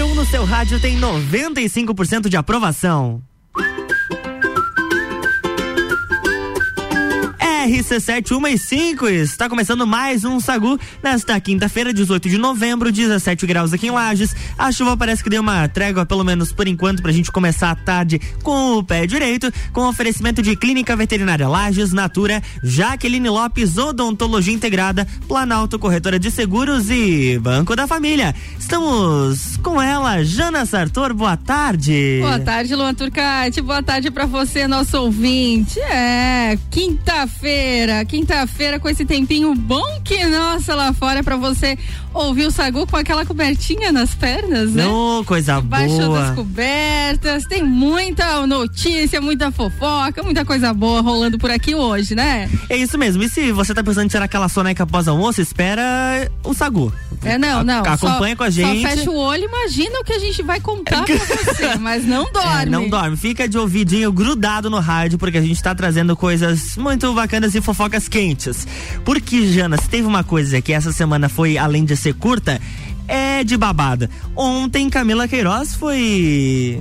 número 1 um no seu rádio tem 95% de aprovação. RC715 está começando mais um Sagu nesta quinta-feira, 18 de novembro, 17 graus aqui em Lages. A chuva parece que deu uma trégua, pelo menos por enquanto, pra gente começar a tarde com o pé direito, com oferecimento de Clínica Veterinária Lages, Natura, Jaqueline Lopes, Odontologia Integrada, Planalto Corretora de Seguros e Banco da Família. Estamos com ela, Jana Sartor, boa tarde. Boa tarde, Luan Turcati, boa tarde para você, nosso ouvinte. É, quinta-feira quinta-feira, quinta-feira com esse tempinho bom que nossa lá fora para você ouvir o Sagu com aquela cobertinha nas pernas, né? Não, coisa Baixo boa. das cobertas, tem muita notícia, muita fofoca, muita coisa boa rolando por aqui hoje, né? É isso mesmo. E se você tá pensando em tirar aquela soneca após almoço, espera o Sagu. É, não, não. A, acompanha só, com a gente. Só fecha o olho, imagina o que a gente vai contar pra você, mas não dorme. É, não dorme. Fica de ouvidinho grudado no rádio, porque a gente tá trazendo coisas muito bacanas e fofocas quentes. Porque, Jana, se teve uma coisa que essa semana foi, além de ser curta, é de babada. Ontem, Camila Queiroz foi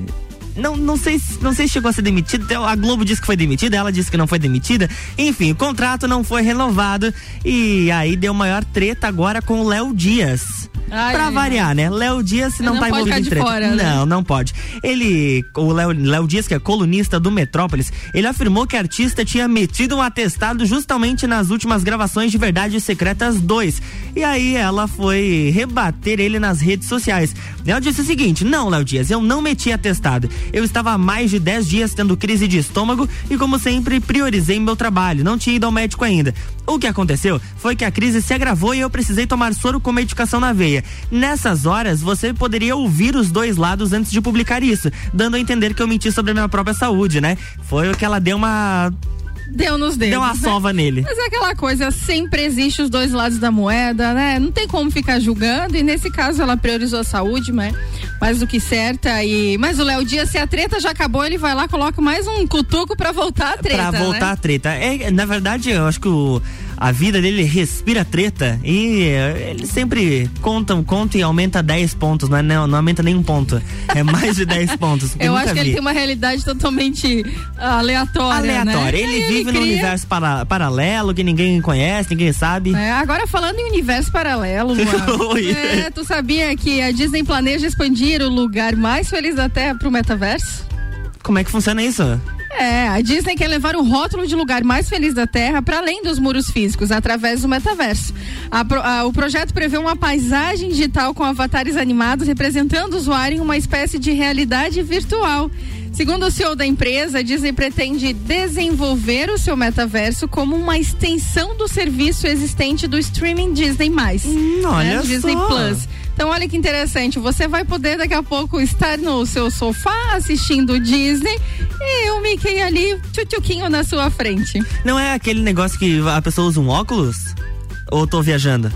não, não sei não sei se chegou a ser demitida. A Globo disse que foi demitida, ela disse que não foi demitida. Enfim, o contrato não foi renovado e aí deu maior treta agora com o Léo Dias. Ai, pra variar, né? Léo Dias se não, não tá envolvido em treta. Fora, né? Não, não pode. Ele, o Léo Dias, que é colunista do Metrópolis, ele afirmou que a artista tinha metido um atestado justamente nas últimas gravações de Verdades Secretas 2. E aí ela foi rebater ele nas redes sociais. Ela disse o seguinte: Não, Léo Dias, eu não meti atestado. Eu estava há mais de 10 dias tendo crise de estômago e, como sempre, priorizei meu trabalho. Não tinha ido ao médico ainda. O que aconteceu foi que a crise se agravou e eu precisei tomar soro com medicação na veia. Nessas horas, você poderia ouvir os dois lados antes de publicar isso, dando a entender que eu menti sobre a minha própria saúde, né? Foi o que ela deu uma deu nos dedos. Deu uma né? sova nele. Mas é aquela coisa, sempre existe os dois lados da moeda, né? Não tem como ficar julgando e nesse caso ela priorizou a saúde, mas mais do que certa e mas o Léo Dias se a treta já acabou, ele vai lá coloca mais um cutuco para voltar a treta, Pra voltar né? a treta. É, na verdade, eu acho que o a vida dele respira treta e ele sempre conta, conta e aumenta 10 pontos, não, é, não, não aumenta nem um ponto. É mais de 10 pontos. Eu acho que vi. ele tem uma realidade totalmente aleatória. Aleatória. Né? Ele vive num universo para, paralelo que ninguém conhece, ninguém sabe. É, agora falando em universo paralelo, é, tu sabia que a Disney planeja expandir o lugar mais feliz da Terra pro metaverso? Como é que funciona isso? É, a Disney quer levar o rótulo de lugar mais feliz da Terra para além dos muros físicos, através do metaverso. A, a, o projeto prevê uma paisagem digital com avatares animados representando o usuário em uma espécie de realidade virtual. Segundo o CEO da empresa, a Disney pretende desenvolver o seu metaverso como uma extensão do serviço existente do streaming Disney+. Hum, olha né, Disney. Plus. Então, olha que interessante. Você vai poder daqui a pouco estar no seu sofá assistindo Disney e o Mickey ali, tchutchuquinho na sua frente. Não é aquele negócio que a pessoa usa um óculos? Ou tô viajando?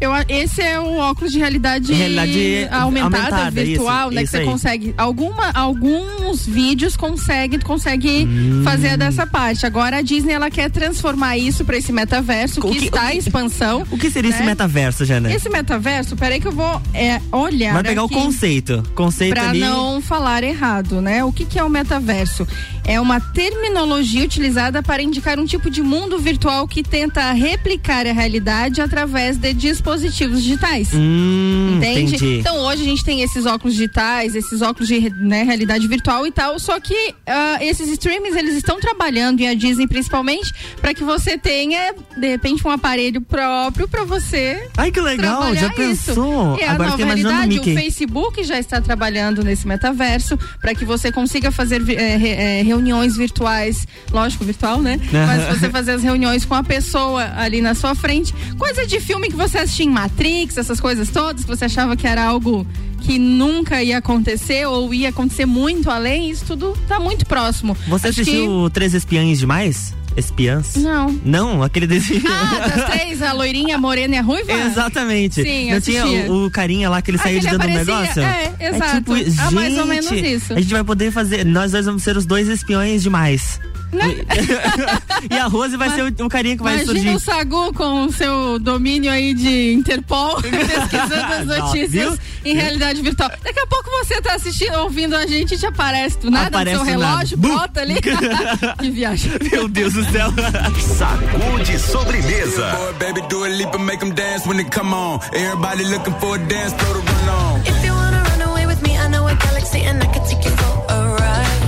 Eu, esse é o óculos de realidade, realidade aumentada, aumentada, virtual, isso, né? isso que você aí. consegue. Alguma, alguns vídeos consegue, consegue Hum. fazer dessa parte. Agora a Disney ela quer transformar isso para esse metaverso que, que- está em expansão. O que seria esse né? metaverso, Jana? Esse metaverso, peraí que eu vou é, olhar. Vai pegar o conceito. Conceito Para ali. não falar errado, né? O que, que é o metaverso? É uma terminologia utilizada para indicar um tipo de mundo virtual que tenta replicar a realidade através de dispositivos digitais. Hum, Entende? entendi. Então hoje a gente tem esses óculos digitais, esses óculos de né, realidade virtual e tal, só que ah, esses streams eles estão trabalhando e a Disney principalmente para que você tenha de repente um aparelho próprio para você Ai, que legal, já isso. pensou? É a Agora nova imaginando o realidade. Mickey. O Facebook já está trabalhando nesse metaverso para que você consiga fazer re- eh, reuniões virtuais, lógico, virtual, né? Mas você fazer as reuniões com a pessoa ali na sua frente. Coisa de filme que você assistia em Matrix, essas coisas todas, que você achava que era algo que nunca ia acontecer ou ia acontecer muito além, isso tudo tá muito próximo. Você Acho assistiu Três Espiãs Demais? Espiãs? Não. Não, aquele desenho. Ah, das três, a loirinha, a morena e a ruiva? Exatamente. Sim, Não tinha o, o carinha lá que ele que de dentro do negócio? É, exato. tipo, Ah, mais ou gente, menos isso. A gente vai poder fazer. Nós dois vamos ser os dois espiões demais. Né? e a Rose vai Mas, ser o, o, carinha que vai imagina surgir. Imagina o Sagu com o seu domínio aí de Interpol, pesquisando as notícias em realidade virtual. Daqui a pouco você tá assistindo, ouvindo a gente e te aparece do nada aparece no seu relógio, nada. bota ali. que viagem. Meu Deus do céu. Sacude sobremesa. Baby, do a leap and make them dance when they come on. Everybody looking for a dance, throw the run on. If you wanna run away with me, I know a galaxy and I can take you for a ride.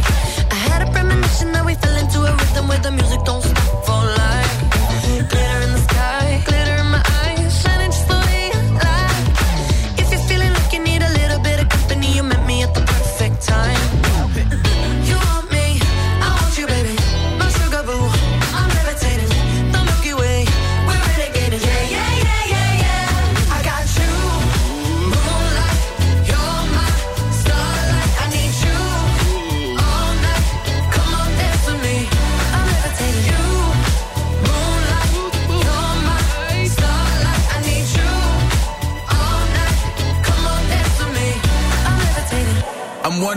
I had a premonition that we fell into a rhythm where the music don't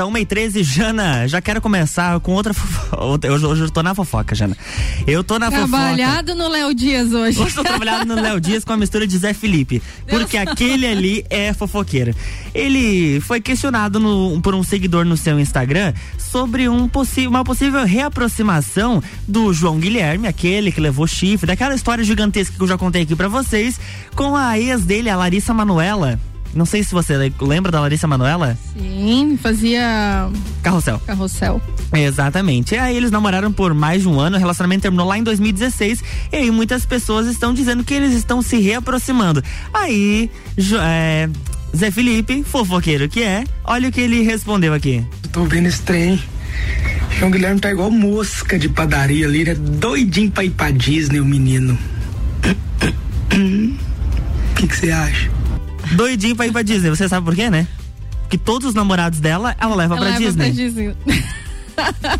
Volta, 1 e 13 Jana, já quero começar com outra fofoca. Hoje, hoje eu tô na fofoca, Jana. Eu tô na Trabalhado fofoca. no Léo Dias hoje. Hoje tô trabalhado no Léo Dias com a mistura de Zé Felipe. Porque Deus. aquele ali é fofoqueiro. Ele foi questionado no, por um seguidor no seu Instagram sobre um uma possível reaproximação do João Guilherme, aquele que levou chifre, daquela história gigantesca que eu já contei aqui para vocês, com a ex dele, a Larissa Manuela. Não sei se você lembra da Larissa Manoela? Sim, fazia. Carrossel. Carrossel. Exatamente. E aí eles namoraram por mais de um ano, o relacionamento terminou lá em 2016. E aí muitas pessoas estão dizendo que eles estão se reaproximando. Aí, é, Zé Felipe, fofoqueiro que é, olha o que ele respondeu aqui. Tô vendo esse trem. João Guilherme tá igual mosca de padaria ali, ele é doidinho pra ir pra Disney, o menino. O que você acha? Doidinho pra ir pra Disney. Você sabe por quê, né? Que todos os namorados dela, ela leva ela pra leva Disney. Pra Disney.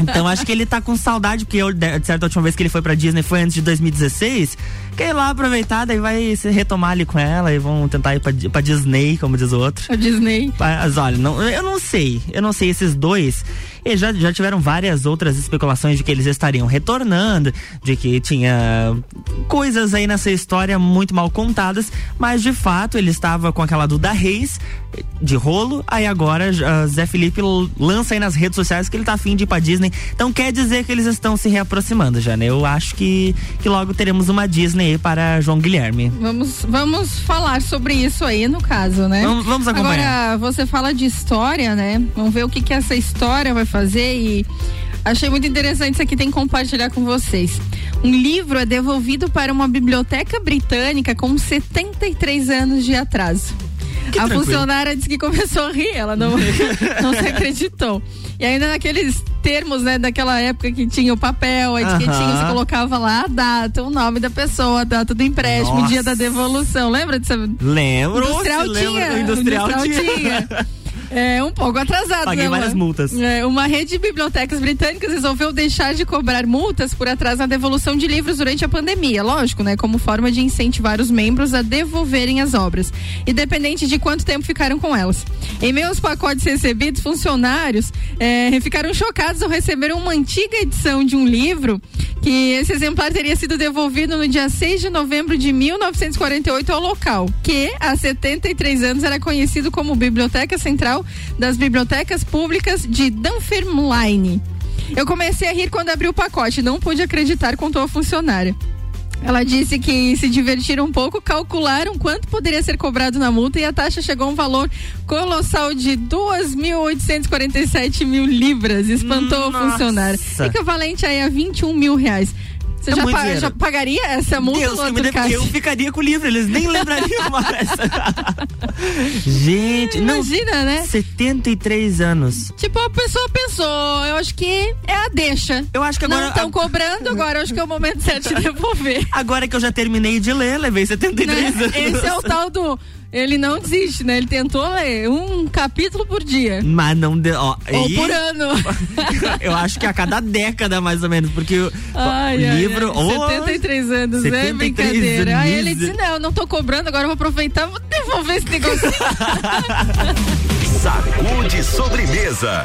Então acho que ele tá com saudade, porque eu, de certa última vez que ele foi pra Disney foi antes de 2016. Quer ir lá aproveitar, daí vai se retomar ali com ela e vão tentar ir pra, pra Disney, como diz o outro. A Disney. Mas olha, não, eu não sei. Eu não sei esses dois. E já, já tiveram várias outras especulações de que eles estariam retornando, de que tinha coisas aí nessa história muito mal contadas, mas de fato ele estava com aquela Duda Reis de rolo, aí agora uh, Zé Felipe lança aí nas redes sociais que ele tá afim de pra Disney. Então quer dizer que eles estão se reaproximando já, né? Eu acho que, que logo teremos uma Disney aí para João Guilherme. Vamos, vamos falar sobre isso aí no caso, né? Vamos, vamos acompanhar. Agora, você fala de história, né? Vamos ver o que que essa história vai fazer e achei muito interessante isso aqui, tem que compartilhar com vocês. Um livro é devolvido para uma biblioteca britânica com 73 anos de atraso. Que a tranquilo. funcionária disse que começou a rir, ela não, não se acreditou. E ainda naqueles termos, né, daquela época que tinha o papel, a etiquetinha, você colocava lá a data, o nome da pessoa, a data do empréstimo, o dia da devolução. Lembra disso? Lembro. Industrial lembra? O Industrial, tinha. tinha. É, um pouco atrasado, Paguei né? várias multas. É, uma rede de bibliotecas britânicas resolveu deixar de cobrar multas por atraso na devolução de livros durante a pandemia, lógico, né? Como forma de incentivar os membros a devolverem as obras, independente de quanto tempo ficaram com elas. Em meio aos pacotes recebidos, funcionários é, ficaram chocados ao receber uma antiga edição de um livro que esse exemplar teria sido devolvido no dia 6 de novembro de 1948 ao local, que há 73 anos era conhecido como Biblioteca Central das Bibliotecas Públicas de Dunfermline. Eu comecei a rir quando abri o pacote, não pude acreditar, contou a funcionária. Ela disse que se divertiram um pouco, calcularam quanto poderia ser cobrado na multa e a taxa chegou a um valor colossal de 2.847 mil libras. Espantou a Nossa. funcionária. Equivalente aí a 21 mil reais. Você É já, muito pa- dinheiro. já pagaria essa multa Deus que me caso? eu ficaria com o livro, eles nem lembrariam mais. Gente, não. Imagina, né? 73 anos. Tipo, a pessoa pensou, eu acho que é a deixa. Eu acho que agora. Não estão cobrando, agora eu acho que é o momento certo de devolver. Agora que eu já terminei de ler, levei 73 Né? anos. Esse é o tal do. Ele não desiste, né? Ele tentou ler um capítulo por dia. Mas não deu. Ó, Ou e- por ano. eu acho que a cada década, mais ou menos, porque o, Ai, o ai, livro. ai, oh, 73 anos, 73 é brincadeira. Aí ele disse: Não, eu não tô cobrando, agora eu vou aproveitar, vou devolver esse negocinho. Sacude sobremesa.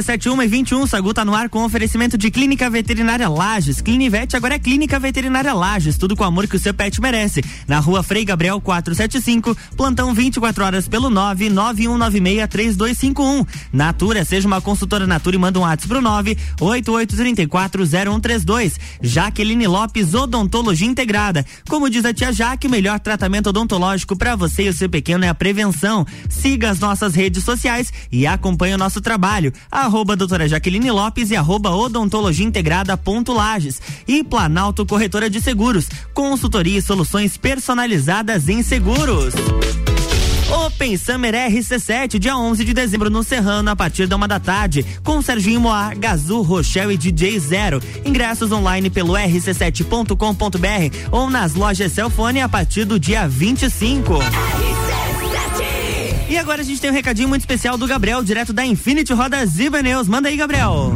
RC71 e 21, Sagu tá no ar com oferecimento de Clínica Veterinária Lages. Clinivete agora é Clínica Veterinária Lages, tudo com o amor que o seu pet merece. Na rua Frei Gabriel 475, plantão 24 horas pelo 991963251. Natura, seja uma consultora Natura e manda um WhatsApp pro 988340132. Jaqueline Lopes, Odontologia Integrada. Como diz a tia Jaque, o melhor tratamento odontológico para você e o seu pequeno é a prevenção. Siga as nossas redes sociais e acompanhe o nosso trabalho. Arroba doutora Jaqueline Lopes e arroba odontologia integrada ponto Lages. E Planalto Corretora de Seguros. Consultoria e soluções personalizadas em seguros. Open Summer RC7, dia 11 de dezembro no Serrano, a partir da uma da tarde, com Serginho Moá, Gazu, Rochelle e DJ Zero. Ingressos online pelo rc7.com.br ou nas lojas Celfone a partir do dia 25. E agora a gente tem um recadinho muito especial do Gabriel, direto da Infinity Rodas e Pneus. Manda aí, Gabriel.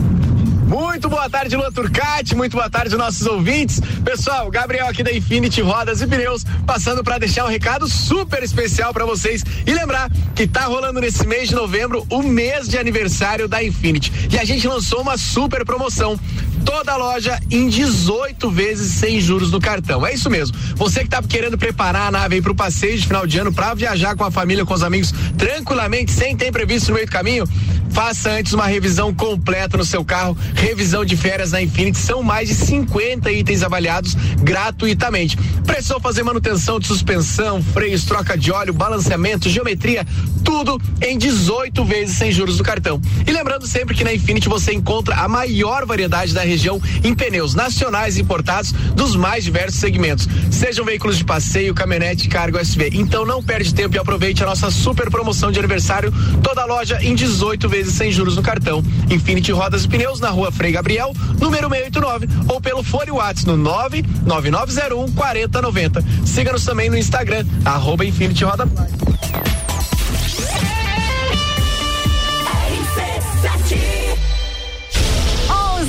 Muito boa tarde, Lua Turcati. Muito boa tarde, nossos ouvintes. Pessoal, Gabriel aqui da Infinity Rodas e Pneus, passando para deixar um recado super especial para vocês e lembrar que tá rolando nesse mês de novembro o mês de aniversário da Infinity. E a gente lançou uma super promoção. Toda a loja em 18 vezes sem juros no cartão. É isso mesmo. Você que tá querendo preparar a nave aí pro passeio de final de ano para viajar com a família, com os amigos, tranquilamente, sem ter imprevisto no meio do caminho, faça antes uma revisão completa no seu carro. Revisão de férias na Infinity. São mais de 50 itens avaliados gratuitamente. Precisou fazer manutenção de suspensão, freios, troca de óleo, balanceamento, geometria, tudo em 18 vezes sem juros do cartão. E lembrando sempre que na Infinity você encontra a maior variedade da região em pneus nacionais importados dos mais diversos segmentos. Sejam veículos de passeio, caminhonete, carga SV. Então não perde tempo e aproveite a nossa super promoção de aniversário. Toda loja em 18 vezes sem juros no cartão. Infinity Rodas e Pneus na rua Frei Gabriel, número 689, ou pelo fone Whats no 99901 4090. Siga-nos também no Instagram, arroba Infinity Roda.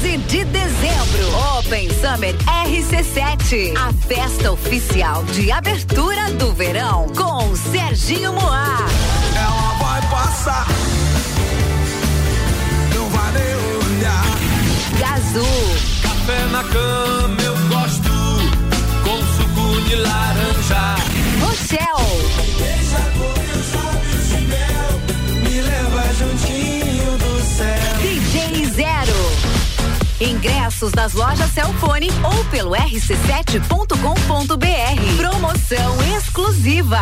11 de dezembro, Open Summer RC7, a festa oficial de abertura do verão com Serginho Moá. Ela vai passar. Café na cama eu gosto. Com suco de laranja. Rochelle, Deixa com os olhos de mel. Me leva juntinho do céu. DJ Zero. Ingressos nas lojas Celfone ou pelo rc7.com.br. Promoção exclusiva.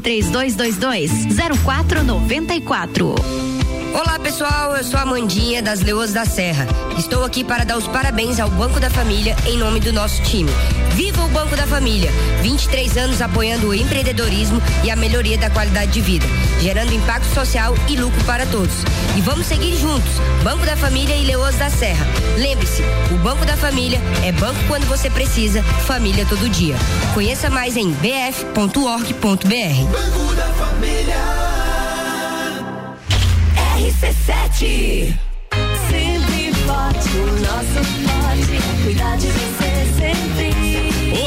3222 0494. Olá pessoal, eu sou a Mandinha das Leoas da Serra. Estou aqui para dar os parabéns ao Banco da Família em nome do nosso time. Viva o Banco da Família! 23 anos apoiando o empreendedorismo e a melhoria da qualidade de vida, gerando impacto social e lucro para todos. E vamos seguir juntos, Banco da Família e Leoas da Serra. Lembre-se, o Banco da Família é banco quando você precisa, família todo dia. Conheça mais em bf.org.br. Banco da Família. RC7 Sempre forte, o nosso forte cuidar de você sempre.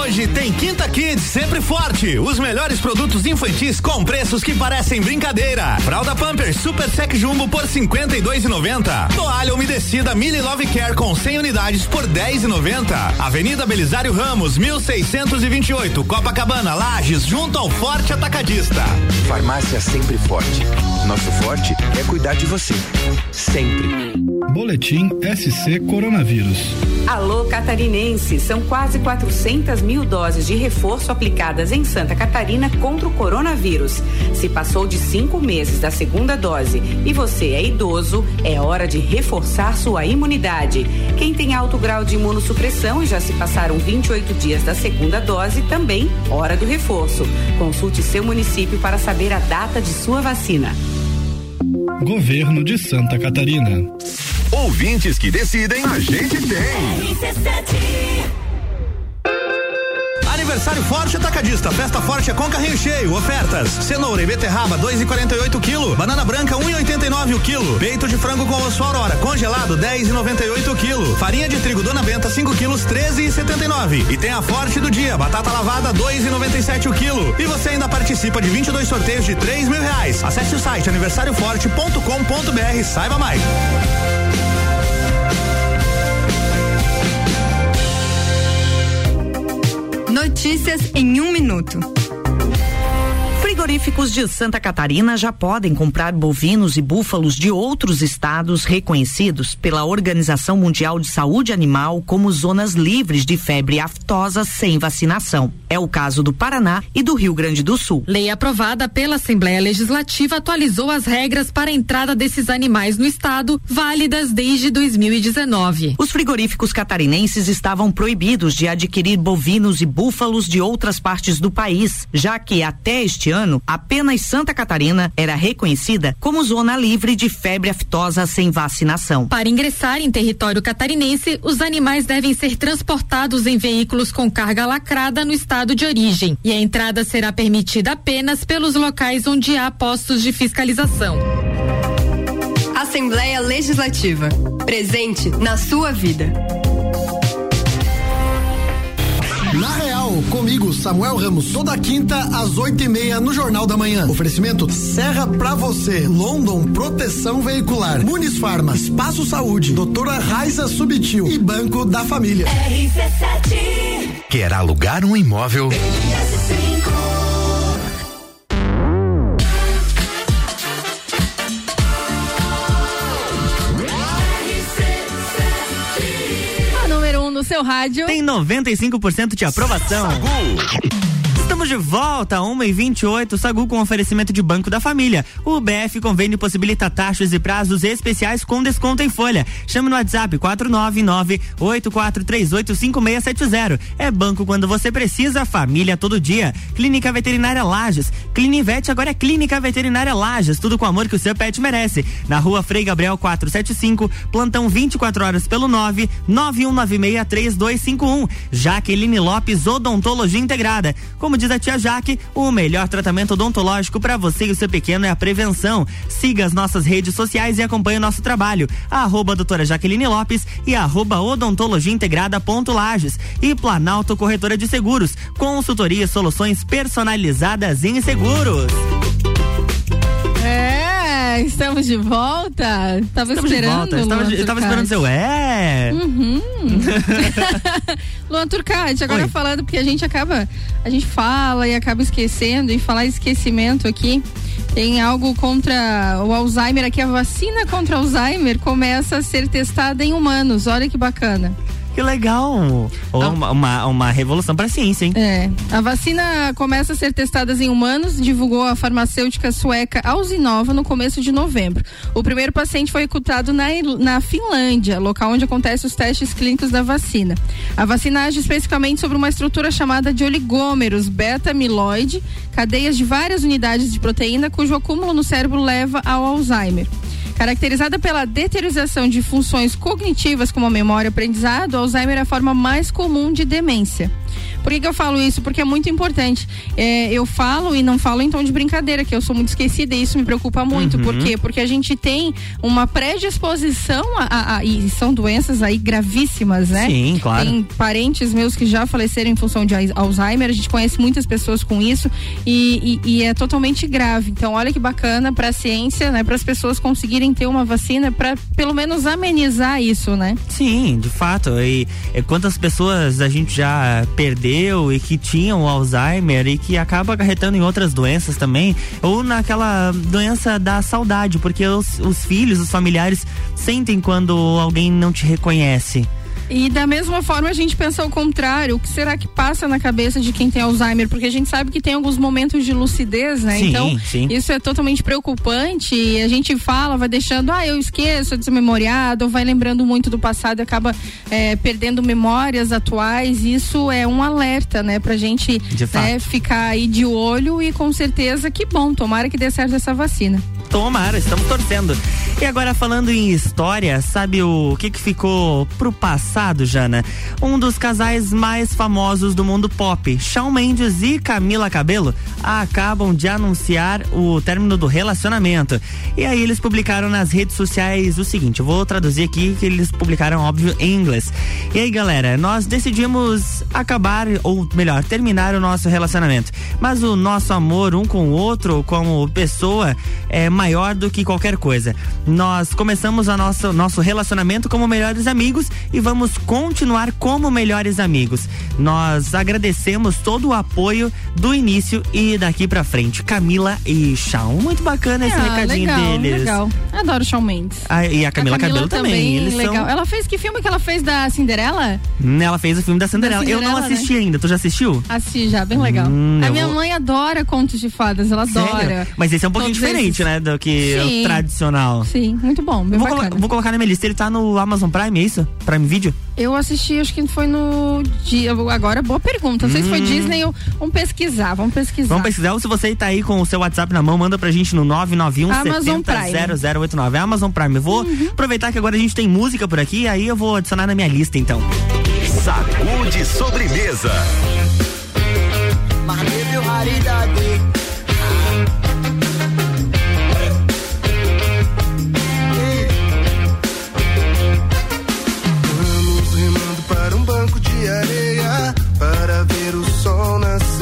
Hoje tem Quinta Kids sempre forte. Os melhores produtos infantis com preços que parecem brincadeira. Fralda Pampers Super Sec Jumbo por 52,90. Toalha umedecida Mili Love Care com 100 unidades por 10,90. Avenida Belisário Ramos 1628, Copacabana, Lages, junto ao Forte Atacadista. Farmácia sempre forte. Nosso forte é cuidar de você. Sempre. Boletim SC Coronavírus. Alô Catarinense, são quase 400 mil doses de reforço aplicadas em Santa Catarina contra o coronavírus. Se passou de cinco meses da segunda dose e você é idoso, é hora de reforçar sua imunidade. Quem tem alto grau de imunossupressão e já se passaram 28 dias da segunda dose, também hora do reforço. Consulte seu município para saber a data de sua vacina. Governo de Santa Catarina. Ouvintes que decidem, a gente tem. Aniversário Forte Atacadista. Festa Forte é com carrinho cheio. Ofertas: cenoura e beterraba 2,48 quilo. Banana branca 1,89 o quilo. Peito de frango com osso aurora congelado 10,98 quilo. Farinha de trigo Dona Benta 5 quilos 13,79. E tem a Forte do dia. Batata lavada 2,97 o quilo. E você ainda participa de 22 sorteios de 3 mil reais. Acesse o site aniversarioforte.com.br. Saiba mais. Notícias em um minuto. Frigoríficos de Santa Catarina já podem comprar bovinos e búfalos de outros estados reconhecidos pela Organização Mundial de Saúde Animal como zonas livres de febre aftosa sem vacinação. É o caso do Paraná e do Rio Grande do Sul. Lei aprovada pela Assembleia Legislativa atualizou as regras para a entrada desses animais no estado, válidas desde 2019. Os frigoríficos catarinenses estavam proibidos de adquirir bovinos e búfalos de outras partes do país, já que até este ano, apenas Santa Catarina era reconhecida como zona livre de febre aftosa sem vacinação. Para ingressar em território catarinense, os animais devem ser transportados em veículos com carga lacrada no estado de origem. E a entrada será permitida apenas pelos locais onde há postos de fiscalização. Assembleia Legislativa. Presente na sua vida. Comigo, Samuel Ramos, toda quinta às oito e meia no Jornal da Manhã. Oferecimento Serra pra você, London Proteção Veicular, Muniz Farma, Espaço Saúde, Doutora Raiza Subtil e Banco da Família. RC7 Quer alugar um imóvel? Seu rádio. Tem 95% de aprovação. Estamos de volta, 1 e 28 Sagu com oferecimento de Banco da Família. O BF Convênio possibilita taxas e prazos especiais com desconto em folha. Chame no WhatsApp 499-8438-5670. É banco quando você precisa, família todo dia. Clínica Veterinária Lages. Clinivete agora é Clínica Veterinária Lages. Tudo com o amor que o seu pet merece. Na rua Frei Gabriel 475, plantão 24 horas pelo 9 91963251. Jaqueline Lopes, Odontologia Integrada. Como diz a tia Jaque, o melhor tratamento odontológico para você e o seu pequeno é a prevenção. Siga as nossas redes sociais e acompanhe o nosso trabalho. Arroba doutora Jaqueline Lopes e arroba odontologia integrada ponto Lages. E Planalto Corretora de Seguros. Consultoria e soluções personalizadas em seguros. Estamos de volta. Tava Estamos de esperando. volta. Eu tava, Luan eu tava Turcati. esperando seu é. Uhum. Luan Turcati, agora Oi. falando, porque a gente acaba, a gente fala e acaba esquecendo, e falar esquecimento aqui, tem algo contra o Alzheimer aqui, a vacina contra Alzheimer começa a ser testada em humanos, olha que bacana. Que legal! Oh, uma, uma, uma revolução para a ciência, hein? É. A vacina começa a ser testada em humanos, divulgou a farmacêutica sueca Alzinova no começo de novembro. O primeiro paciente foi recrutado na, na Finlândia, local onde acontecem os testes clínicos da vacina. A vacina age especificamente sobre uma estrutura chamada de oligômeros beta-amiloide, cadeias de várias unidades de proteína cujo acúmulo no cérebro leva ao Alzheimer. Caracterizada pela deteriorização de funções cognitivas como a memória e aprendizado, Alzheimer é a forma mais comum de demência. Por que, que eu falo isso? Porque é muito importante. É, eu falo e não falo em tom de brincadeira, que eu sou muito esquecida e isso me preocupa muito. Uhum. Por quê? Porque a gente tem uma predisposição a, a, a- e são doenças aí gravíssimas, né? Sim, claro. Tem parentes meus que já faleceram em função de Alzheimer, a gente conhece muitas pessoas com isso e, e- e é totalmente grave. Então, olha que bacana para a ciência, né? Para as pessoas conseguirem ter uma vacina para pelo menos amenizar isso, né? Sim, de fato. E, e quantas pessoas a gente já perdeu e que tinham Alzheimer e que acaba acarretando em outras doenças também, ou naquela doença da saudade, porque os, os filhos, os familiares sentem quando alguém não te reconhece. E da mesma forma a gente pensa o contrário, o que será que passa na cabeça de quem tem Alzheimer? Porque a gente sabe que tem alguns momentos de lucidez, né? Sim, então, sim. isso é totalmente preocupante e a gente fala, vai deixando, ah, eu esqueço, é desmemoriado, ou vai lembrando muito do passado e acaba eh, perdendo memórias atuais. Isso é um alerta, né? Pra gente né, ficar aí de olho e com certeza que bom, tomara que dê certo essa vacina. Tomara, estamos torcendo. E agora falando em história, sabe o que que ficou pro passado, Jana? Um dos casais mais famosos do mundo pop, Shawn Mendes e Camila Cabello, acabam de anunciar o término do relacionamento. E aí eles publicaram nas redes sociais o seguinte, eu vou traduzir aqui que eles publicaram óbvio em inglês. E aí, galera, nós decidimos acabar ou melhor, terminar o nosso relacionamento. Mas o nosso amor um com o outro, como pessoa, é maior do que qualquer coisa. Nós começamos a nossa, nosso relacionamento como melhores amigos e vamos continuar como melhores amigos. Nós agradecemos todo o apoio do início e daqui pra frente. Camila e Shawn. Muito bacana esse Ah, recadinho legal, deles. legal. Adoro o Shawn Mendes. Ah, e a Camila, Cabello também. Eles legal. são. Ela fez que filme que ela fez da Cinderela? Ela fez o filme da Cinderela. eu não Cinderela, né? assisti ainda. Tu já assistiu? Assisti já, bem legal. Hum, a minha vou- mãe adora contos de fadas, ela adora. Sério? Mas esse é um pouquinho Todos diferente, esses. né? Do que Sim. o tradicional. Sim, muito bom, bem Vou, colo- vou colocar na minha lista. Ele tá no Amazon Prime, é isso? Prime Video? Eu assisti, acho que foi no dia. Agora, boa pergunta. Não sei se foi Hum. Disney ou. Vamos pesquisar, vamos pesquisar. Vamos pesquisar. Ou se você tá aí com o seu WhatsApp na mão, manda pra gente no 991 Amazon 70 Prime. 0089. É Amazon Prime. Eu vou Uhum. aproveitar que agora a gente tem música por aqui, aí eu vou adicionar na minha lista então. Sacude sobremesa. Mas raridade. Para ver o sol nascer.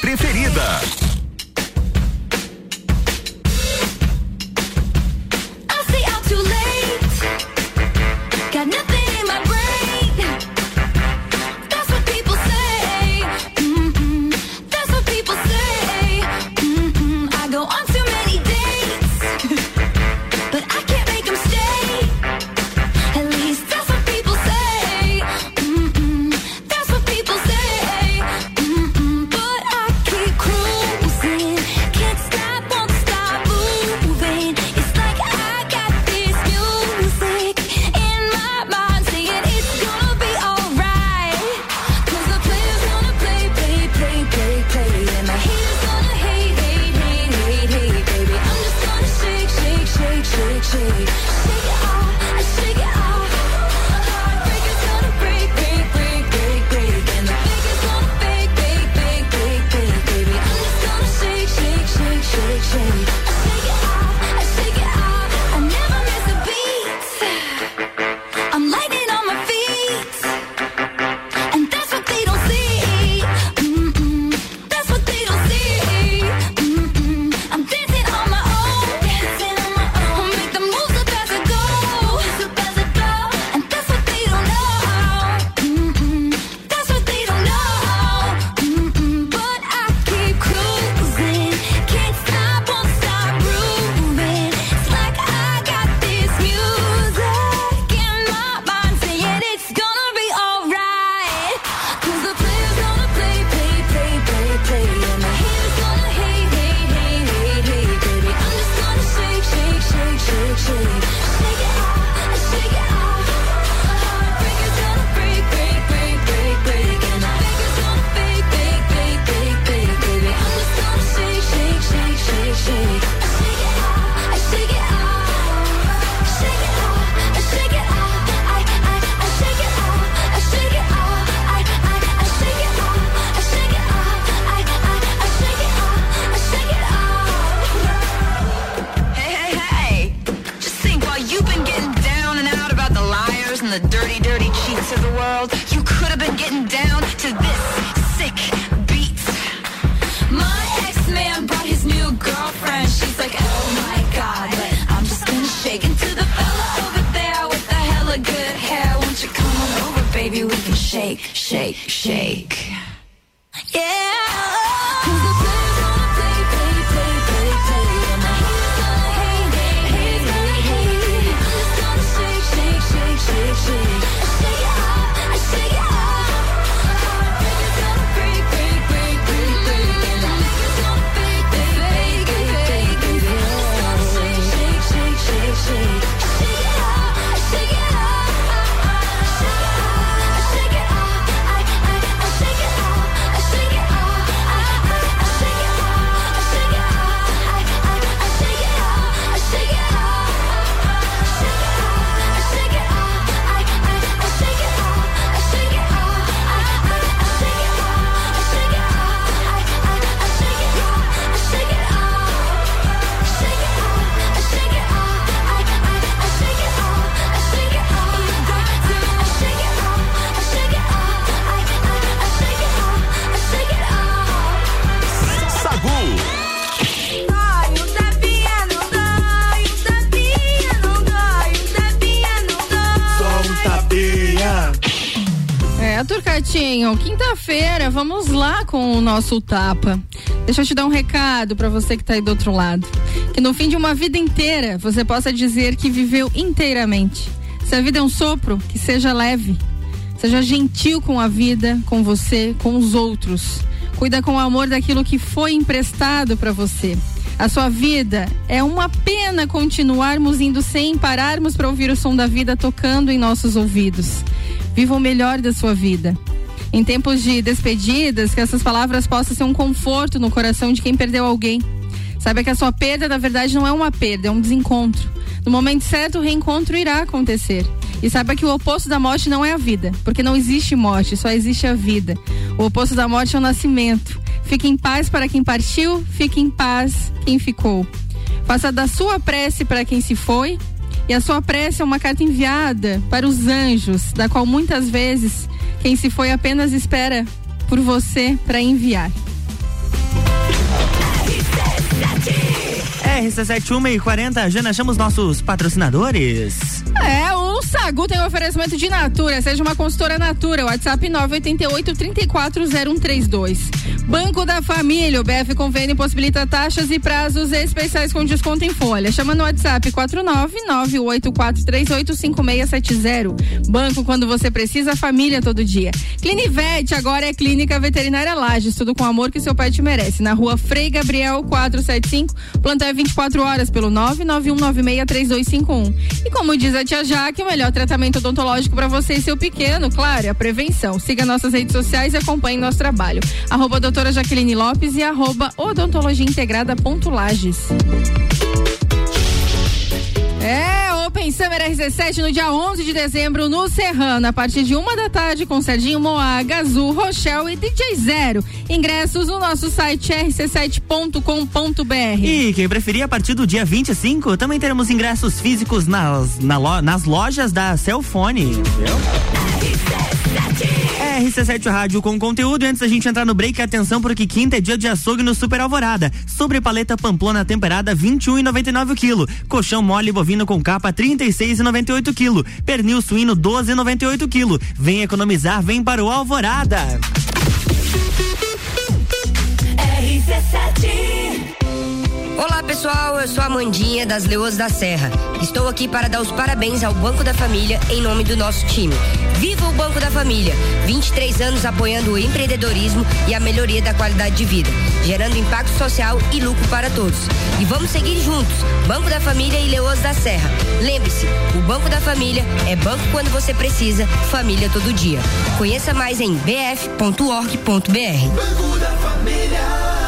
Preferida. Com o nosso tapa. Deixa eu te dar um recado para você que tá aí do outro lado. Que no fim de uma vida inteira, você possa dizer que viveu inteiramente. Se a vida é um sopro, que seja leve. Seja gentil com a vida, com você, com os outros. Cuida com amor daquilo que foi emprestado para você. A sua vida é uma pena continuarmos indo sem pararmos para ouvir o som da vida tocando em nossos ouvidos. Viva o melhor da sua vida. Em tempos de despedidas, que essas palavras possam ser um conforto no coração de quem perdeu alguém. Saiba que a sua perda, na verdade, não é uma perda, é um desencontro. No momento certo, o reencontro irá acontecer. E saiba que o oposto da morte não é a vida, porque não existe morte, só existe a vida. O oposto da morte é o nascimento. Fique em paz para quem partiu, fique em paz quem ficou. Faça da sua prece para quem se foi, e a sua prece é uma carta enviada para os anjos, da qual muitas vezes quem se foi apenas espera por você para enviar. RC71 e 40, já achamos nossos patrocinadores. É, o Sagu tem um oferecimento de Natura. Seja uma consultora Natura. WhatsApp 988 340132. Banco da Família. O BF Convênio possibilita taxas e prazos especiais com desconto em folha. Chama no WhatsApp 49984385670. Banco quando você precisa, família todo dia. Clinivete agora é Clínica Veterinária Lages. Tudo com amor que seu pai te merece. Na rua Frei Gabriel 475. Plantão é 24 horas pelo 991963251. E como diz a tia Jaque, o melhor tratamento odontológico para você e seu pequeno, claro, é a prevenção. Siga nossas redes sociais e acompanhe nosso trabalho. Arroba doutora Jaqueline Lopes e arroba odontologia Open Summer RC7 no dia 11 de dezembro no Serrano, a partir de uma da tarde com Serginho Moá, Gazul, Rochelle e DJ Zero. Ingressos no nosso site rc7.com.br. E quem preferir, a partir do dia 25, também teremos ingressos físicos nas, na lo, nas lojas da Cellfone. RC7 Rádio com conteúdo. Antes da gente entrar no break, atenção porque quinta é dia de açougue no Super Alvorada. Sobre paleta Pamplona temperada 21,99 o quilo. Colchão mole bovino com capa 36,98 quilo. Pernil suíno 12,98 quilo. Vem economizar, vem para o Alvorada. Olá pessoal, eu sou a Mandinha das Leoas da Serra. Estou aqui para dar os parabéns ao Banco da Família em nome do nosso time. Viva o Banco da Família! 23 anos apoiando o empreendedorismo e a melhoria da qualidade de vida, gerando impacto social e lucro para todos. E vamos seguir juntos, Banco da Família e Leoas da Serra. Lembre-se, o Banco da Família é banco quando você precisa, família todo dia. Conheça mais em bf.org.br. Banco da Família.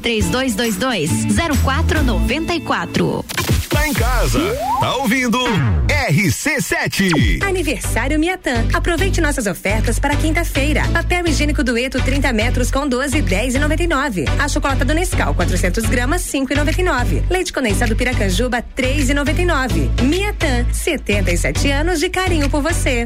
3222-0494. Tá em casa, tá ouvindo? RC7. Aniversário Miatan. Aproveite nossas ofertas para quinta-feira. Papel higiênico dueto 30 metros com 12, 10 e 99. A chocolate do Nescau 400 gramas 5 e 99. Leite condensado Piracanjuba 3 e 99. Miatan, 77 anos de carinho por você.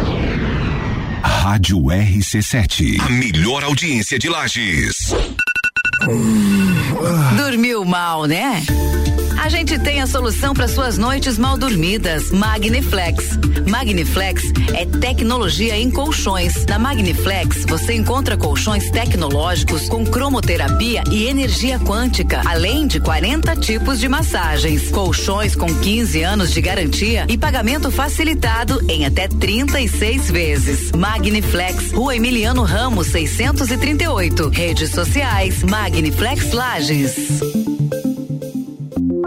Rádio RC7. A melhor audiência de Lages. Dormiu mal, né? A gente tem a solução para suas noites mal dormidas. Magniflex. Magniflex é tecnologia em colchões. Na Magniflex você encontra colchões tecnológicos com cromoterapia e energia quântica, além de 40 tipos de massagens. Colchões com 15 anos de garantia e pagamento facilitado em até 36 vezes. Magniflex, Rua Emiliano Ramos 638. Redes sociais Magniflex Lages.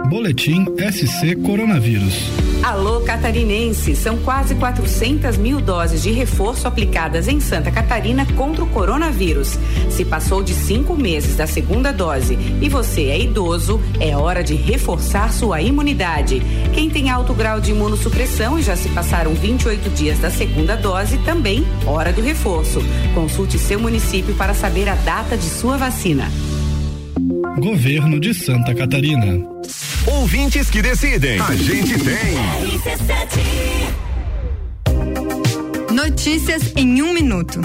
Boletim SC Coronavírus. Alô Catarinense, são quase 400 mil doses de reforço aplicadas em Santa Catarina contra o coronavírus. Se passou de cinco meses da segunda dose e você é idoso, é hora de reforçar sua imunidade. Quem tem alto grau de imunossupressão e já se passaram 28 dias da segunda dose, também hora do reforço. Consulte seu município para saber a data de sua vacina. Governo de Santa Catarina. Ouvintes que decidem. A gente tem. Notícias em um minuto.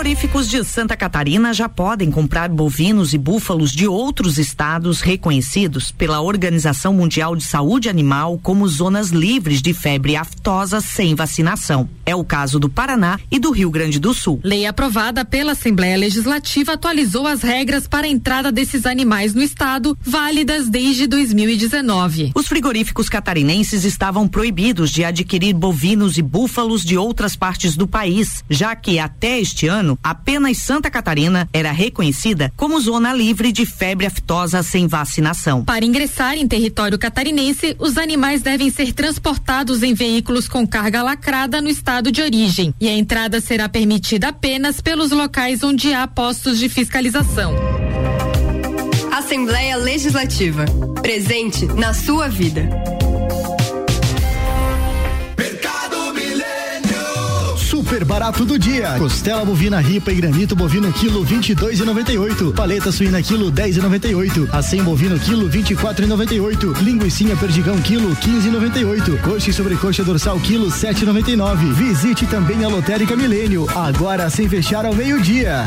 Frigoríficos de Santa Catarina já podem comprar bovinos e búfalos de outros estados reconhecidos pela Organização Mundial de Saúde Animal como zonas livres de febre aftosa sem vacinação. É o caso do Paraná e do Rio Grande do Sul. Lei aprovada pela Assembleia Legislativa atualizou as regras para a entrada desses animais no estado, válidas desde 2019. Os frigoríficos catarinenses estavam proibidos de adquirir bovinos e búfalos de outras partes do país, já que até este ano, apenas Santa Catarina era reconhecida como zona livre de febre aftosa sem vacinação. Para ingressar em território catarinense, os animais devem ser transportados em veículos com carga lacrada no estado de origem. E a entrada será permitida apenas pelos locais onde há postos de fiscalização. Assembleia Legislativa. Presente na sua vida. Super barato do dia. Costela bovina ripa e granito bovino quilo 22,98. Paleta suína quilo 10,98. Acém bovino quilo 24,98. Linguiça perdigão quilo 15,98. Coxa e sobrecoxa dorsal quilo 7,99. Visite também a Lotérica Milênio. Agora sem fechar ao meio-dia.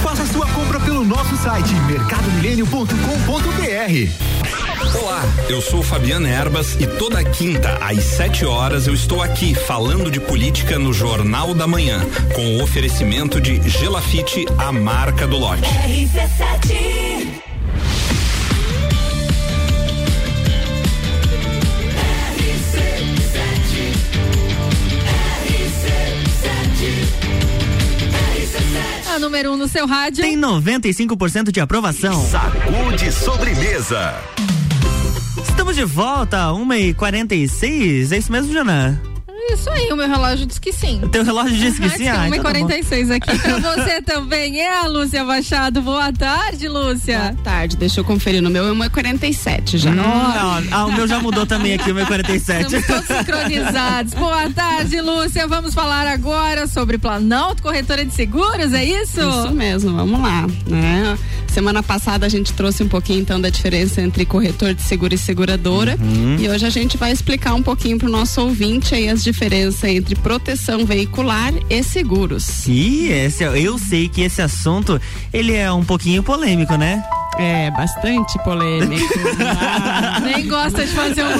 Faça sua compra pelo nosso site mercadomilênio.com.br. Eu sou Fabiana Erbas e toda quinta às 7 horas eu estou aqui falando de política no Jornal da Manhã, com o oferecimento de Gelafite, a marca do lote. RC7 A número 1 um no seu rádio. Tem 95% de aprovação. Sacude sobremesa. Estamos de volta, 1h46. É isso mesmo, Jana? Isso aí, o meu relógio diz que sim. O teu relógio diz que sim? Ah, então tá. 1h46 aqui pra você também. É a Lúcia Machado. Boa tarde, Lúcia. Boa tarde, deixa eu conferir. No meu é 1h47 já. Não, ah, o meu já mudou também aqui, o meu 47. Estamos todos sincronizados. Boa tarde, Lúcia. Vamos falar agora sobre Planalto Corretora de Seguros, é isso? Isso mesmo, vamos lá. Né? Semana passada a gente trouxe um pouquinho então da diferença entre corretor de seguro e seguradora. Uhum. E hoje a gente vai explicar um pouquinho pro nosso ouvinte aí as diferenças entre proteção veicular e seguros. Ih, esse, eu sei que esse assunto, ele é um pouquinho polêmico, né? É, bastante polêmico. Nem gosta de fazer um.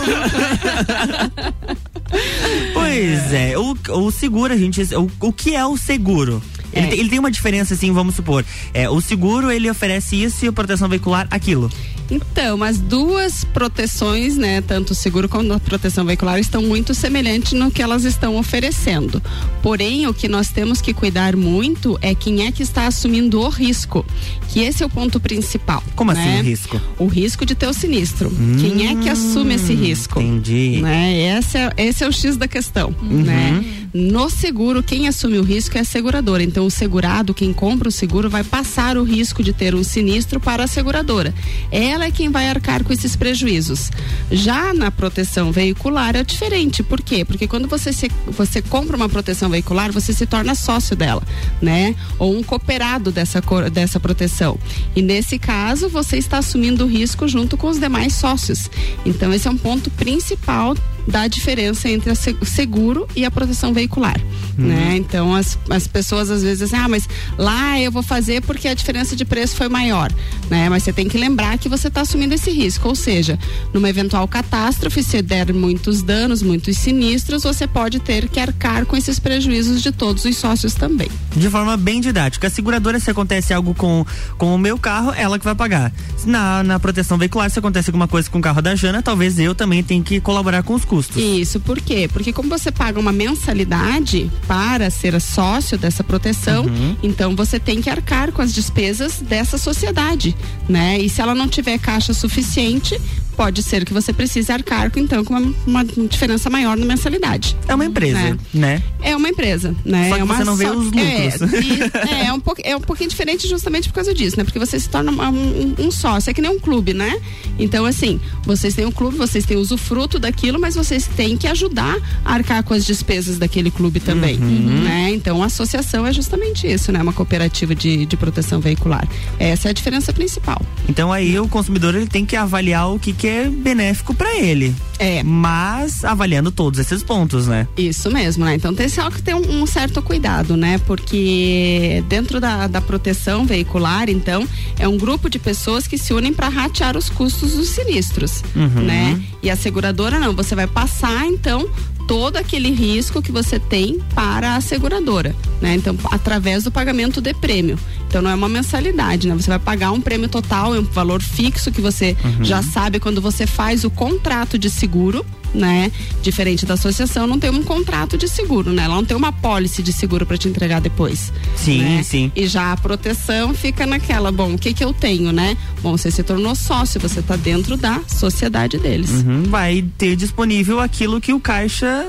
Pois é, o, o seguro, a gente. O, o que é o seguro? Ele, É. tem, ele tem uma diferença, assim, vamos supor. É, o seguro, ele oferece isso e a proteção veicular, aquilo. Então, as duas proteções, né, tanto o seguro quanto a proteção veicular, estão muito semelhantes no que elas estão oferecendo. Porém, o que nós temos que cuidar muito é quem é que está assumindo o risco, que esse é o ponto principal. Como né? assim o risco? O risco de ter o sinistro. quem é que assume esse risco? Entendi. Né? Esse, é, esse é o X da questão, Uhum. né? No seguro, quem assume o risco é a seguradora. Então, o segurado, quem compra o seguro, vai passar o risco de ter um sinistro para a seguradora. Ela é quem vai arcar com esses prejuízos. Já na proteção veicular é diferente. Por quê? Porque quando você, se, você compra uma proteção veicular, você se torna sócio dela, né? Ou um cooperado dessa, dessa proteção. E nesse caso, você está assumindo o risco junto com os demais sócios. Então, esse é um ponto principal da diferença entre o seguro e a proteção veicular, Uhum. né? Então as, as pessoas às vezes dizem, ah, mas lá eu vou fazer porque a diferença de preço foi maior, né? Mas você tem que lembrar que você está assumindo esse risco, ou seja, numa eventual catástrofe, se der muitos danos, muitos sinistros, você pode ter que arcar com esses prejuízos de todos os sócios também. De forma bem didática. A seguradora, se acontece algo com, com o meu carro, ela que vai pagar. Na, na proteção veicular, se acontece alguma coisa com o carro da Jana, talvez eu também tenha que colaborar com os custos. Isso, por quê? Porque como você paga uma mensalidade para ser sócio dessa proteção, Uhum. então você tem que arcar com as despesas dessa sociedade, né? E se ela não tiver caixa suficiente, pode ser que você precise arcar com, então com uma, uma diferença maior na mensalidade. É uma empresa, né? né? É uma empresa, né? Só que é uma você não vê os lucros. É, e- é, um pouco, é um pouquinho diferente justamente por causa disso, né? Porque você se torna uma- um, um sócio, é que nem um clube, né? Então, assim, vocês têm um clube, vocês têm usufruto daquilo, mas vocês têm que ajudar a arcar com as despesas daquele clube também, Uhum. né? Então, a associação é justamente isso, né? Uma cooperativa de, de proteção veicular. Essa é a diferença principal. Então aí o consumidor ele tem que avaliar o que, que é benéfico para ele. É. Mas avaliando todos esses pontos, né? Isso mesmo, né? Então tem só que ter um, um certo cuidado, né? Porque dentro da, da proteção veicular, então, é um grupo de pessoas que se unem para ratear os custos dos sinistros, Uhum. né? E a seguradora não, você vai passar então todo aquele risco que você tem para a seguradora, né? Então, através do pagamento de prêmio. Então não é uma mensalidade, né? Você vai pagar um prêmio total, é um valor fixo que você Uhum. já sabe quando você faz o contrato de seguro, né? Diferente da associação, não tem um contrato de seguro, né? Ela não tem uma pólice de seguro para te entregar depois. Sim, né? sim. E já a proteção fica naquela, bom, o que que eu tenho, né? Bom, você se tornou sócio, você tá dentro da sociedade deles. Uhum, Vai ter disponível aquilo que o caixa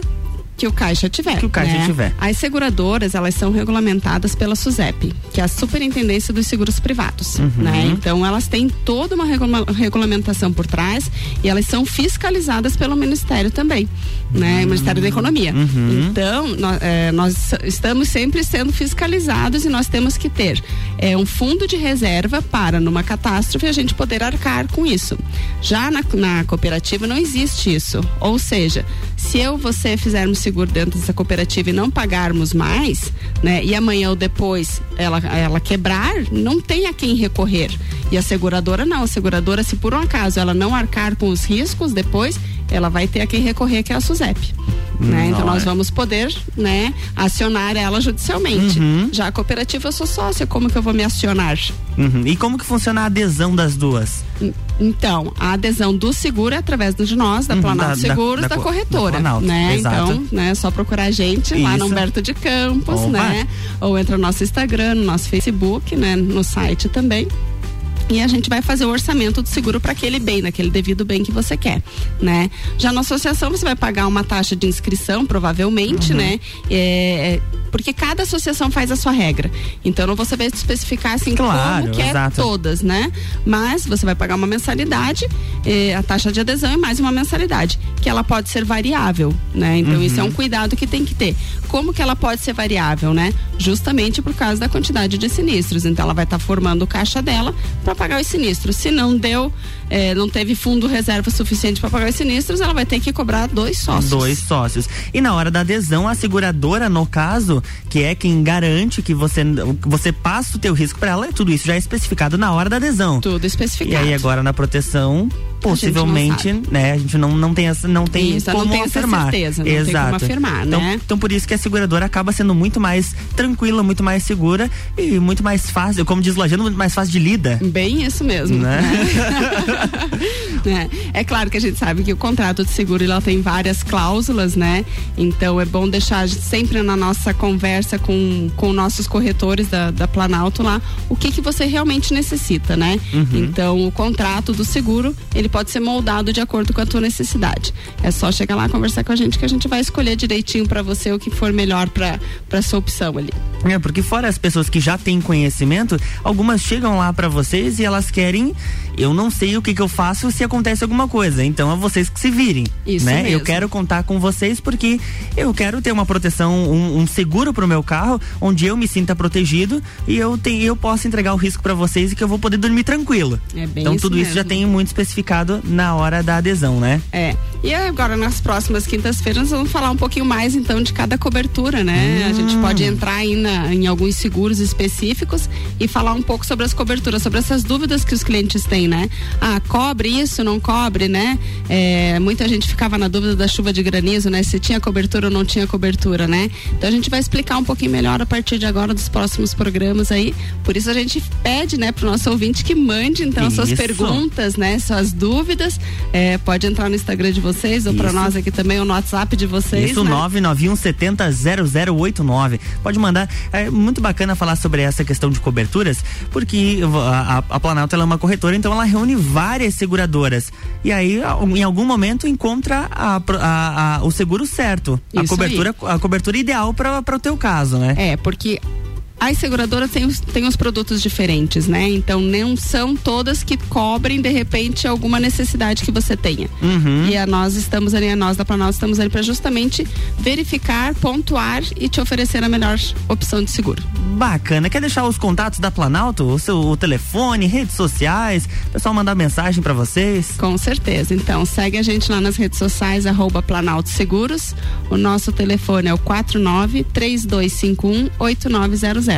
que o caixa tiver. Que o caixa né? tiver. As seguradoras, elas são regulamentadas pela SUSEP, que é a Superintendência dos Seguros Privados, Uhum. né? Então, elas têm toda uma regula- regulamentação por trás e elas são fiscalizadas pelo Ministério também, né? O Ministério da Economia. Uhum. Então, nó- eh, nós estamos sempre sendo fiscalizados e nós temos que ter eh, um fundo de reserva para, numa catástrofe, a gente poder arcar com isso. Já na, na cooperativa não existe isso. Ou seja, se eu você fizermos seguro dentro dessa cooperativa e não pagarmos mais, né? E amanhã ou depois ela, ela quebrar, não tem a quem recorrer. E a seguradora não. A seguradora, se por um acaso ela não arcar com os riscos depois, ela vai ter a quem recorrer, que é a SUSEP. Né? Então nós Olha. vamos poder, né, acionar ela judicialmente. Uhum. Já a cooperativa eu sou sócia, como que eu vou me acionar? Uhum. E como que funciona a adesão das duas? Então, a adesão do seguro é através de nós, da Uhum, Planalto da- da- Seguros, da da, co- corretora, da Planalto, né? exato. Então, né, é só procurar a gente lá no Isso. Humberto de Campos, Opa. né? Ou entra no nosso Instagram, no nosso Facebook, né? No site também. E a gente vai fazer o orçamento do seguro para aquele bem, naquele devido bem que você quer, né? Já na associação você vai pagar uma taxa de inscrição, provavelmente, Uhum. né? É, porque cada associação faz a sua regra. Então eu não vou saber especificar assim Claro, como que é exato. todas, né? Mas você vai pagar uma mensalidade, eh, a taxa de adesão e mais uma mensalidade, que ela pode ser variável, né? Então Uhum. isso é um cuidado que tem que ter. Como que ela pode ser variável, né? Justamente por causa da quantidade de sinistros. Então ela vai estar formando o caixa dela para pagar os sinistros. Se não deu, eh, não teve fundo reserva suficiente para pagar os sinistros, ela vai ter que cobrar dois sócios. Dois sócios. E na hora da adesão, a seguradora, no caso, que é quem garante que você, você passa o teu risco para ela, tudo isso já é especificado na hora da adesão. Tudo especificado. E aí agora na proteção, possivelmente, sabe. né, a gente não, não tem essa, não tem Isso, como não tem essa afirmar. certeza, não tem Exato. como afirmar, então, né? Então por isso que a seguradora acaba sendo muito mais tranquila, muito mais segura e muito mais fácil, como diz o Lajano, muito mais fácil de lida. Bem isso mesmo. Né? né? É claro que a gente sabe que o contrato de seguro ele tem várias cláusulas, né? Então é bom deixar sempre na nossa conversa com, com nossos corretores da, da Planalto lá o que que você realmente necessita, né? Uhum. Então o contrato do seguro ele pode ser moldado de acordo com a tua necessidade. É só chegar lá conversar com a gente que a gente vai escolher direitinho para você o que for melhor para para sua opção ali. É, porque fora as pessoas que já têm conhecimento, algumas chegam lá pra vocês e elas querem, eu não sei o que que eu faço se, acon- acontece alguma coisa. Então é vocês que se virem, Isso né? Eu mesmo. quero contar com vocês porque eu quero ter uma proteção, um, um seguro pro meu carro, onde eu me sinta protegido e eu tenho, eu posso entregar o risco para vocês e que eu vou poder dormir tranquilo. É bem então tudo isso já tem muito especificado na hora da adesão, né? É. E agora nas próximas quintas-feiras nós vamos falar um pouquinho mais então de cada cobertura, né? A gente pode entrar aí na- em alguns seguros específicos e falar um pouco sobre as coberturas, sobre essas dúvidas que os clientes têm, né? Ah, cobre isso, não cobre, né? É, muita gente ficava na dúvida da chuva de granizo, né? Se tinha cobertura ou não tinha cobertura, né? Então a gente vai explicar um pouquinho melhor a partir de agora dos próximos programas aí. Por isso a gente pede, né, pro nosso ouvinte que mande então suas Isso. perguntas, né? Suas dúvidas. É, pode entrar no Instagram de vocês ou para nós aqui também, no WhatsApp de vocês. Isso, né? 991 70 0089. Pode mandar. É muito bacana falar sobre essa questão de coberturas, porque a, a- a Planalto ela é uma corretora, então ela reúne várias seguradoras. E aí, a- em algum momento, encontra a a- a- o seguro certo. A Isso cobertura, a cobertura ideal para o teu caso, né? É, porque as seguradoras têm os, têm os produtos diferentes, né? Então não são todas que cobrem de repente alguma necessidade que você tenha. Uhum. E a nós estamos ali, a nós da Planalto estamos ali para justamente verificar, pontuar e te oferecer a melhor opção de seguro. Bacana. Quer deixar os contatos da Planalto? O seu o telefone, redes sociais? O pessoal mandar mensagem para vocês? Com certeza. Então, segue a gente lá nas redes sociais, arroba Planalto Seguros. O nosso telefone é o 49 3251 8900.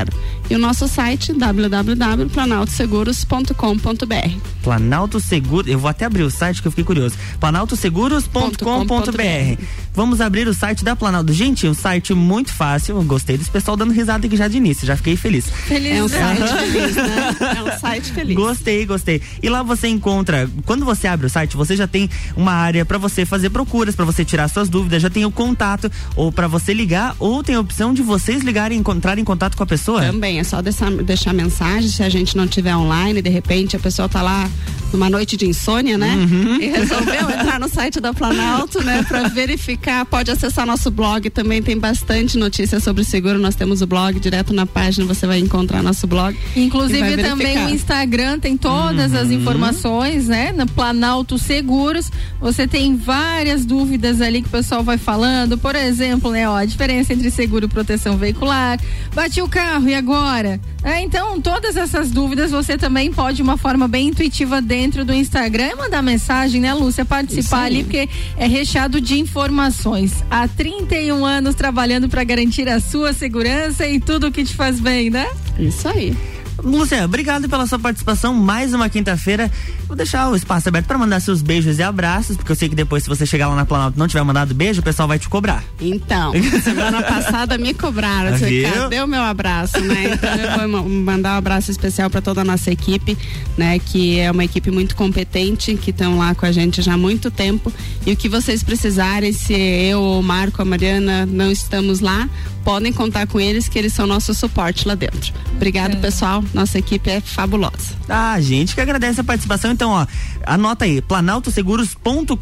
E o nosso site www.planaltoseguros.com.br. Planalto Seguro, eu vou até abrir o site que eu fiquei curioso. planaltoseguros.com.br. Vamos abrir o site da Planalto. Gente, um site muito fácil. Eu gostei desse pessoal dando risada aqui já de início, já fiquei feliz. Feliz é um site feliz, né? É um site feliz. Gostei, gostei. E lá você encontra, quando você abre o site, você já tem uma área para você fazer procuras, para você tirar suas dúvidas, já tem o contato ou para você ligar ou tem a opção de vocês ligarem, encontrar em contato com a pessoa. Também, é só deixar, deixar mensagem se a gente não tiver online, de repente a pessoa tá lá numa noite de insônia, né? Uhum. E resolveu entrar no site da Planalto, né? Pra verificar, pode acessar nosso blog, também tem bastante notícias sobre seguro, nós temos o blog, direto na página você vai encontrar nosso blog. Inclusive também o Instagram tem todas as informações, né? No Planalto Seguros. Você tem várias dúvidas ali que o pessoal vai falando. Por exemplo, né, ó, a diferença entre seguro e proteção veicular. Bati o carro e agora? É, então, todas essas dúvidas você também pode, de uma forma bem intuitiva, dentro do Instagram, mandar mensagem, né, Lúcia? Participar ali, porque é recheado de informações. Há 31 anos trabalhando para garantir a sua segurança e tudo o que te faz bem, né? Isso aí. Lúcia, obrigado pela sua participação. Mais uma quinta-feira. Vou deixar o espaço aberto para mandar seus beijos e abraços, porque eu sei que depois, se você chegar lá na Planalto e não tiver mandado beijo, o pessoal vai te cobrar. Então, semana passada me cobraram. Ah, Você, cadê o meu abraço, né? Então eu vou ma- mandar um abraço especial para toda a nossa equipe, né? Que é uma equipe muito competente, que estão lá com a gente já há muito tempo. E o que vocês precisarem, se eu o Marco, a Mariana não estamos lá, podem contar com eles, que eles são nosso suporte lá dentro. Obrigado, pessoal. Nossa equipe é fabulosa. Ah, gente que agradece a participação. Então, ó, anota aí, planaltoseguros.com.br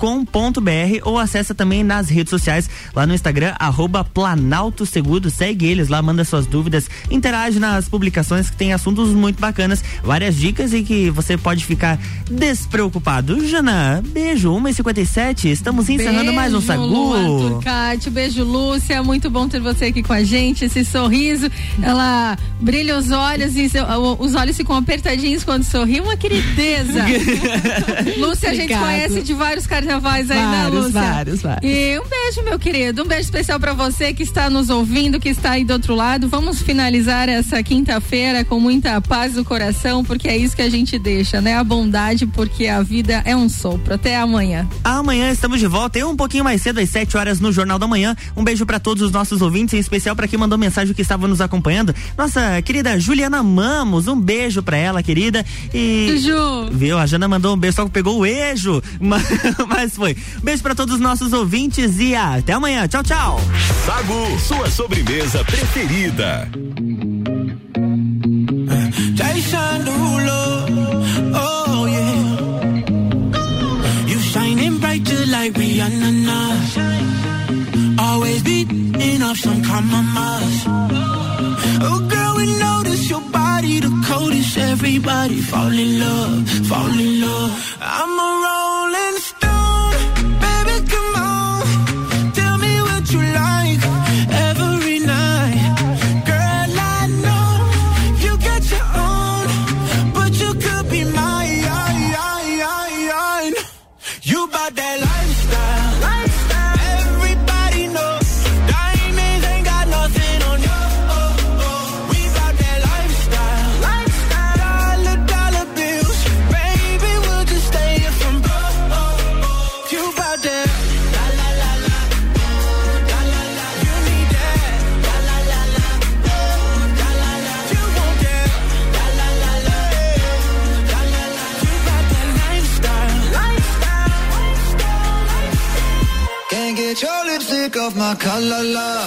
ou acessa também nas redes sociais, lá no Instagram, arroba Planalto Seguro. Segue eles lá, manda suas dúvidas, interage nas publicações que tem assuntos muito bacanas, várias dicas e que você pode ficar despreocupado. Jana, beijo, 1h57, estamos encerrando mais um Beijo, Sagu. Beijo, Lúcia. Muito bom ter você aqui com a gente. Esse sorriso, ela brilha os olhos e os olhos ficam apertadinhos quando sorri. Uma querideza. Lúcia, a gente conhece de vários carnavais aí, né, Vários, Lúcia? vários, vários. E um beijo, meu querido. Um beijo especial pra você que está nos ouvindo, que está aí do outro lado. Vamos finalizar essa quinta-feira com muita paz no coração, porque é isso que a gente deixa, né? A bondade, porque a vida é um sopro. Até amanhã. Amanhã estamos de volta e um pouquinho mais cedo, às 7 horas, no Jornal da Manhã. Um beijo para todos os nossos ouvintes, em especial para quem mandou mensagem que estava nos acompanhando. Nossa querida Juliana Mamos, um beijo para ela, querida. E. Ju. Viu? A Jana mandou um beijo, só que pegou o ejo. Mas, mas foi. Beijo para todos os nossos ouvintes e até amanhã. Tchau, tchau. Sagu, sua sobremesa preferida. Jason Derulo, off some compromise. Oh girl, we notice your body the coldest. Everybody fall in love, fall in love. I'm a rolling. can't Kama Kalala.